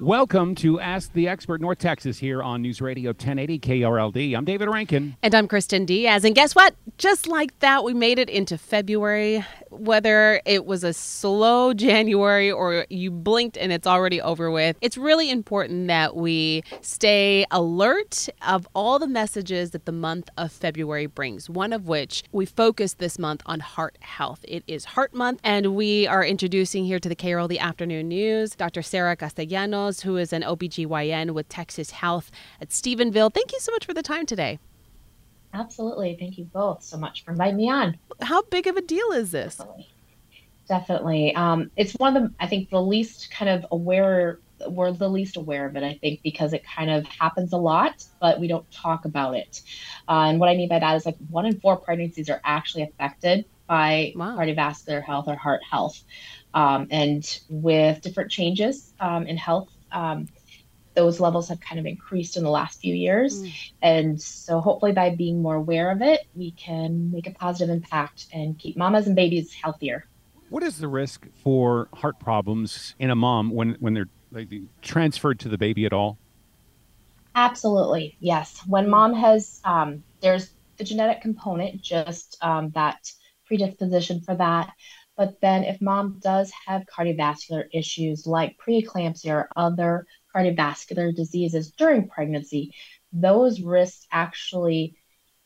Welcome to Ask the Expert North Texas here on News Radio 1080 KRLD. I'm David Rankin. And I'm Kristen Diaz. And guess what? Just like that, we made it into February. Whether it was a slow January or you blinked and it's already over with, it's really important that we stay alert of all the messages that the month of February brings. One of which we focus this month on heart health. It is Heart Month, and we are introducing here to the KRLD Afternoon News Dr. Sarah Castellanos, who is an OBGYN with Texas Health at Stephenville. Thank you so much for the time today. Absolutely. Thank you both so much for inviting me on. How big of a deal is this? Definitely. Definitely. Um, it's one of the, I think, the least kind of aware, we're the least aware of it, I think, because it kind of happens a lot, but we don't talk about it. Uh, and what I mean by that is like one in four pregnancies are actually affected by Wow. cardiovascular health or heart health. Um, and with different changes um, in health, um, those levels have kind of increased in the last few years. And so, hopefully, by being more aware of it, we can make a positive impact and keep mamas and babies healthier. What is the risk for heart problems in a mom when, when they're like, transferred to the baby at all? Absolutely, yes. When mom has, um, there's the genetic component, just um, that predisposition for that. But then, if mom does have cardiovascular issues like preeclampsia or other cardiovascular diseases during pregnancy, those risks actually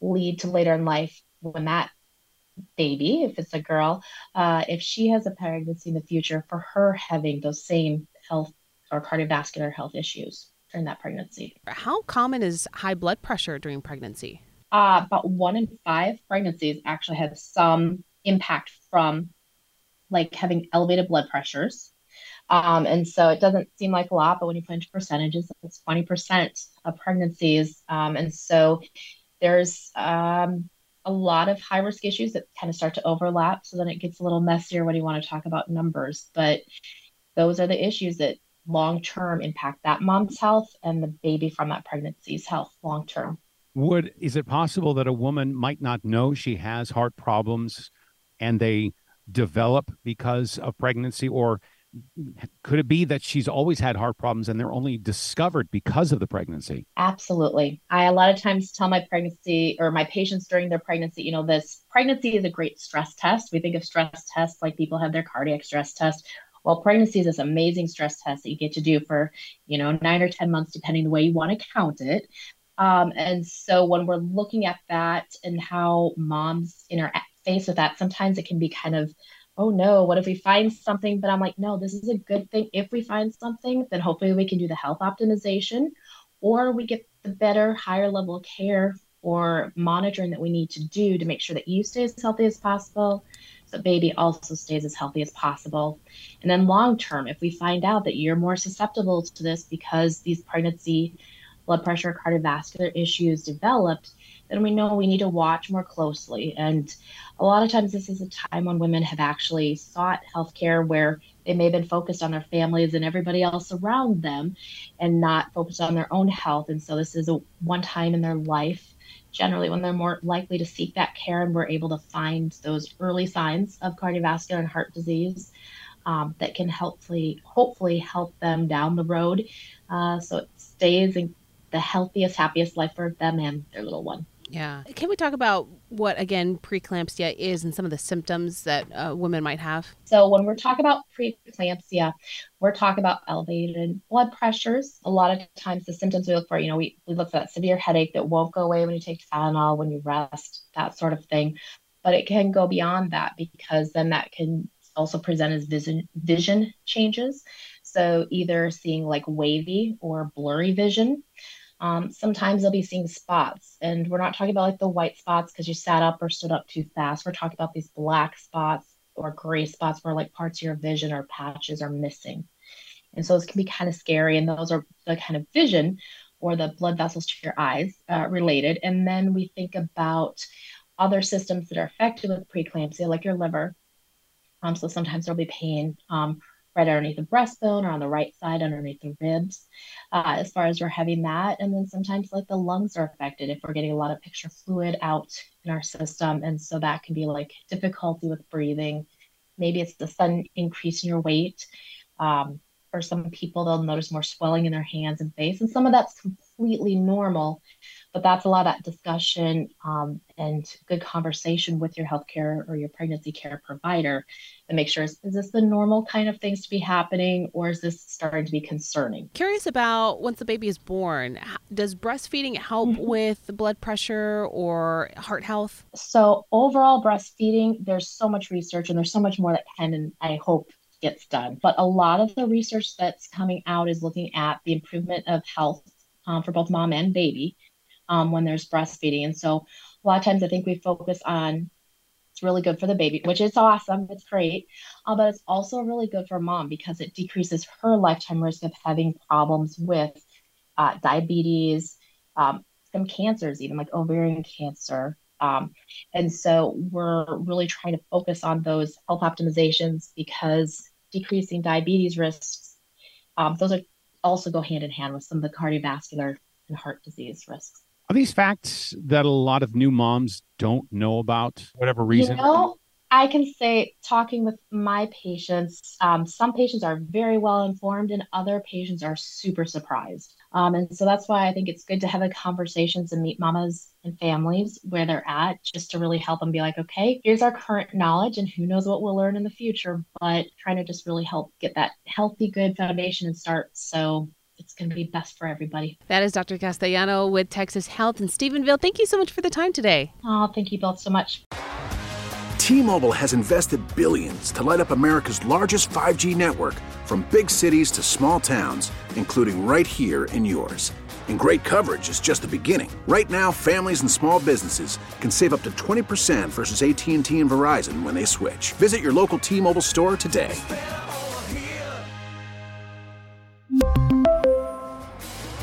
lead to later in life when that baby, if it's a girl, uh, if she has a pregnancy in the future, for her having those same health or cardiovascular health issues during that pregnancy. How common is high blood pressure during pregnancy? Uh, about one in five pregnancies actually have some impact from like having elevated blood pressures. Um, and so it doesn't seem like a lot, but when you put into percentages, it's 20% of pregnancies. Um, and so there's um, a lot of high risk issues that kind of start to overlap. So then it gets a little messier when you want to talk about numbers. But those are the issues that long term impact that mom's health and the baby from that pregnancy's health long term. Would is it possible that a woman might not know she has heart problems and they develop because of pregnancy or could it be that she's always had heart problems and they're only discovered because of the pregnancy? Absolutely. I a lot of times tell my pregnancy or my patients during their pregnancy, you know, this pregnancy is a great stress test. We think of stress tests like people have their cardiac stress test. Well, pregnancy is this amazing stress test that you get to do for, you know, nine or 10 months, depending the way you want to count it. Um, and so when we're looking at that and how moms interact face with that, sometimes it can be kind of, oh no, what if we find something? But I'm like, no, this is a good thing. If we find something, then hopefully we can do the health optimization or we get the better, higher level care or monitoring that we need to do to make sure that you stay as healthy as possible, so baby also stays as healthy as possible. And then long term, if we find out that you're more susceptible to this because these pregnancy blood pressure, cardiovascular issues developed, then we know we need to watch more closely. And a lot of times, this is a time when women have actually sought healthcare where they may have been focused on their families and everybody else around them and not focused on their own health. And so, this is a one time in their life, generally, when they're more likely to seek that care and we're able to find those early signs of cardiovascular and heart disease. Um, that can hopefully hopefully help them down the road, uh, so it stays in the healthiest, happiest life for them and their little one. Yeah. Can we talk about what, again, preeclampsia is and some of the symptoms that uh, women might have? So, when we're talking about preeclampsia, we're talking about elevated blood pressures. A lot of times, the symptoms we look for, you know, we, we look for that severe headache that won't go away when you take Tylenol, when you rest, that sort of thing. But it can go beyond that because then that can also present as vision, vision changes. So, either seeing like wavy or blurry vision. Um, sometimes they'll be seeing spots, and we're not talking about like the white spots because you sat up or stood up too fast. We're talking about these black spots or gray spots where like parts of your vision or patches are missing. And so this can be kind of scary. And those are the kind of vision or the blood vessels to your eyes uh, related. And then we think about other systems that are affected with preeclampsia, like your liver. Um, so sometimes there'll be pain um, right underneath the breastbone or on the right side underneath the ribs, uh, as far as we're having that. And then sometimes like the lungs are affected if we're getting a lot of picture fluid out in our system. And so that can be like difficulty with breathing. Maybe it's the sudden increase in your weight. Um, for some people, they'll notice more swelling in their hands and face. And some of that's completely normal but that's a lot of that discussion um, and good conversation with your healthcare or your pregnancy care provider to make sure is, is this the normal kind of things to be happening or is this starting to be concerning? Curious about once the baby is born does breastfeeding help mm-hmm. with blood pressure or heart health? So overall breastfeeding there's so much research and there's so much more that can and i hope gets done. But a lot of the research that's coming out is looking at the improvement of health um, for both mom and baby um, when there's breastfeeding. And so a lot of times I think we focus on it's really good for the baby, which is awesome. It's great. Uh, but it's also really good for mom because it decreases her lifetime risk of having problems with uh, diabetes, um, some cancers, even like ovarian cancer. Um, and so we're really trying to focus on those health optimizations because decreasing diabetes risks, um, those are also go hand in hand with some of the cardiovascular and heart disease risks. Are these facts that a lot of new moms don't know about, whatever reason? You know, I can say, talking with my patients, um, some patients are very well informed, and other patients are super surprised. Um, and so that's why I think it's good to have the conversations and meet mamas and families where they're at, just to really help them be like, okay, here's our current knowledge, and who knows what we'll learn in the future. But trying to just really help get that healthy, good foundation and start so going to be best for everybody. That is Dr. Castellano with Texas Health in Stephenville. Thank you so much for the time today. Oh, thank you both so much. T-Mobile has invested billions to light up America's largest 5G network from big cities to small towns, including right here in yours. And great coverage is just the beginning. Right now, families and small businesses can save up to 20% versus AT&T and Verizon when they switch. Visit your local T-Mobile store today.